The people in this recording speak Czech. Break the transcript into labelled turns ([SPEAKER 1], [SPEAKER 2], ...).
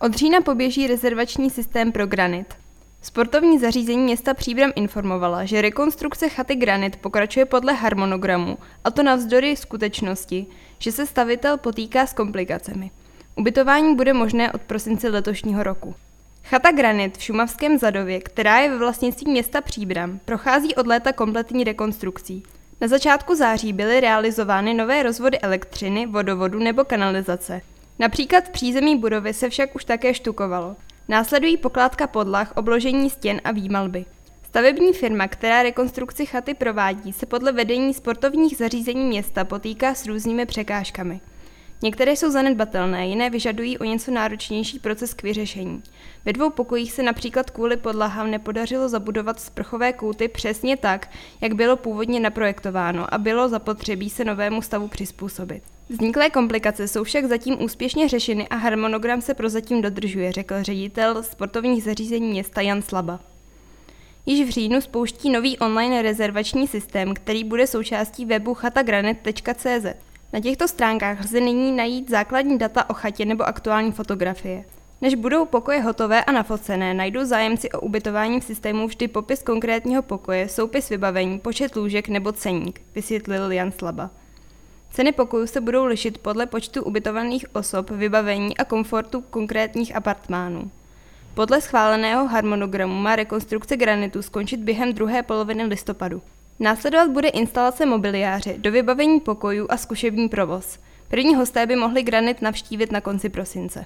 [SPEAKER 1] Od října poběží rezervační systém pro Granit. Sportovní zařízení města Příbram informovala, že rekonstrukce chaty Granit pokračuje podle harmonogramu, a to navzdory skutečnosti, že se stavitel potýká s komplikacemi. Ubytování bude možné od prosince letošního roku. Chata Granit v Šumavském Zadově, která je ve vlastnictví města Příbram, prochází od léta kompletní rekonstrukcí. Na začátku září byly realizovány nové rozvody elektřiny, vodovodu nebo kanalizace. Například v přízemí budovy se však už také štukovalo. Následují pokládka podlah, obložení stěn a výmalby. Stavební firma, která rekonstrukci chaty provádí, se podle vedení sportovních zařízení města potýká s různými překážkami. Některé jsou zanedbatelné, jiné vyžadují o něco náročnější proces k vyřešení. Ve dvou pokojích se například kvůli podlahám nepodařilo zabudovat sprchové kouty přesně tak, jak bylo původně naprojektováno a bylo zapotřebí se novému stavu přizpůsobit. Vzniklé komplikace jsou však zatím úspěšně řešeny a harmonogram se prozatím dodržuje, řekl ředitel sportovních zařízení města Jan Slaba. Již v říjnu spouští nový online rezervační systém, který bude součástí webu chatagranet.cz. Na těchto stránkách lze nyní najít základní data o chatě nebo aktuální fotografie. Než budou pokoje hotové a nafocené, najdou zájemci o ubytování v systému vždy popis konkrétního pokoje, soupis vybavení, počet lůžek nebo ceník, vysvětlil Jan Slaba. Ceny pokojů se budou lišit podle počtu ubytovaných osob, vybavení a komfortu konkrétních apartmánů. Podle schváleného harmonogramu má rekonstrukce granitu skončit během druhé poloviny listopadu. Následovat bude instalace mobiliáře, do vybavení pokojů a zkušební provoz. První hosté by mohli granit navštívit na konci prosince.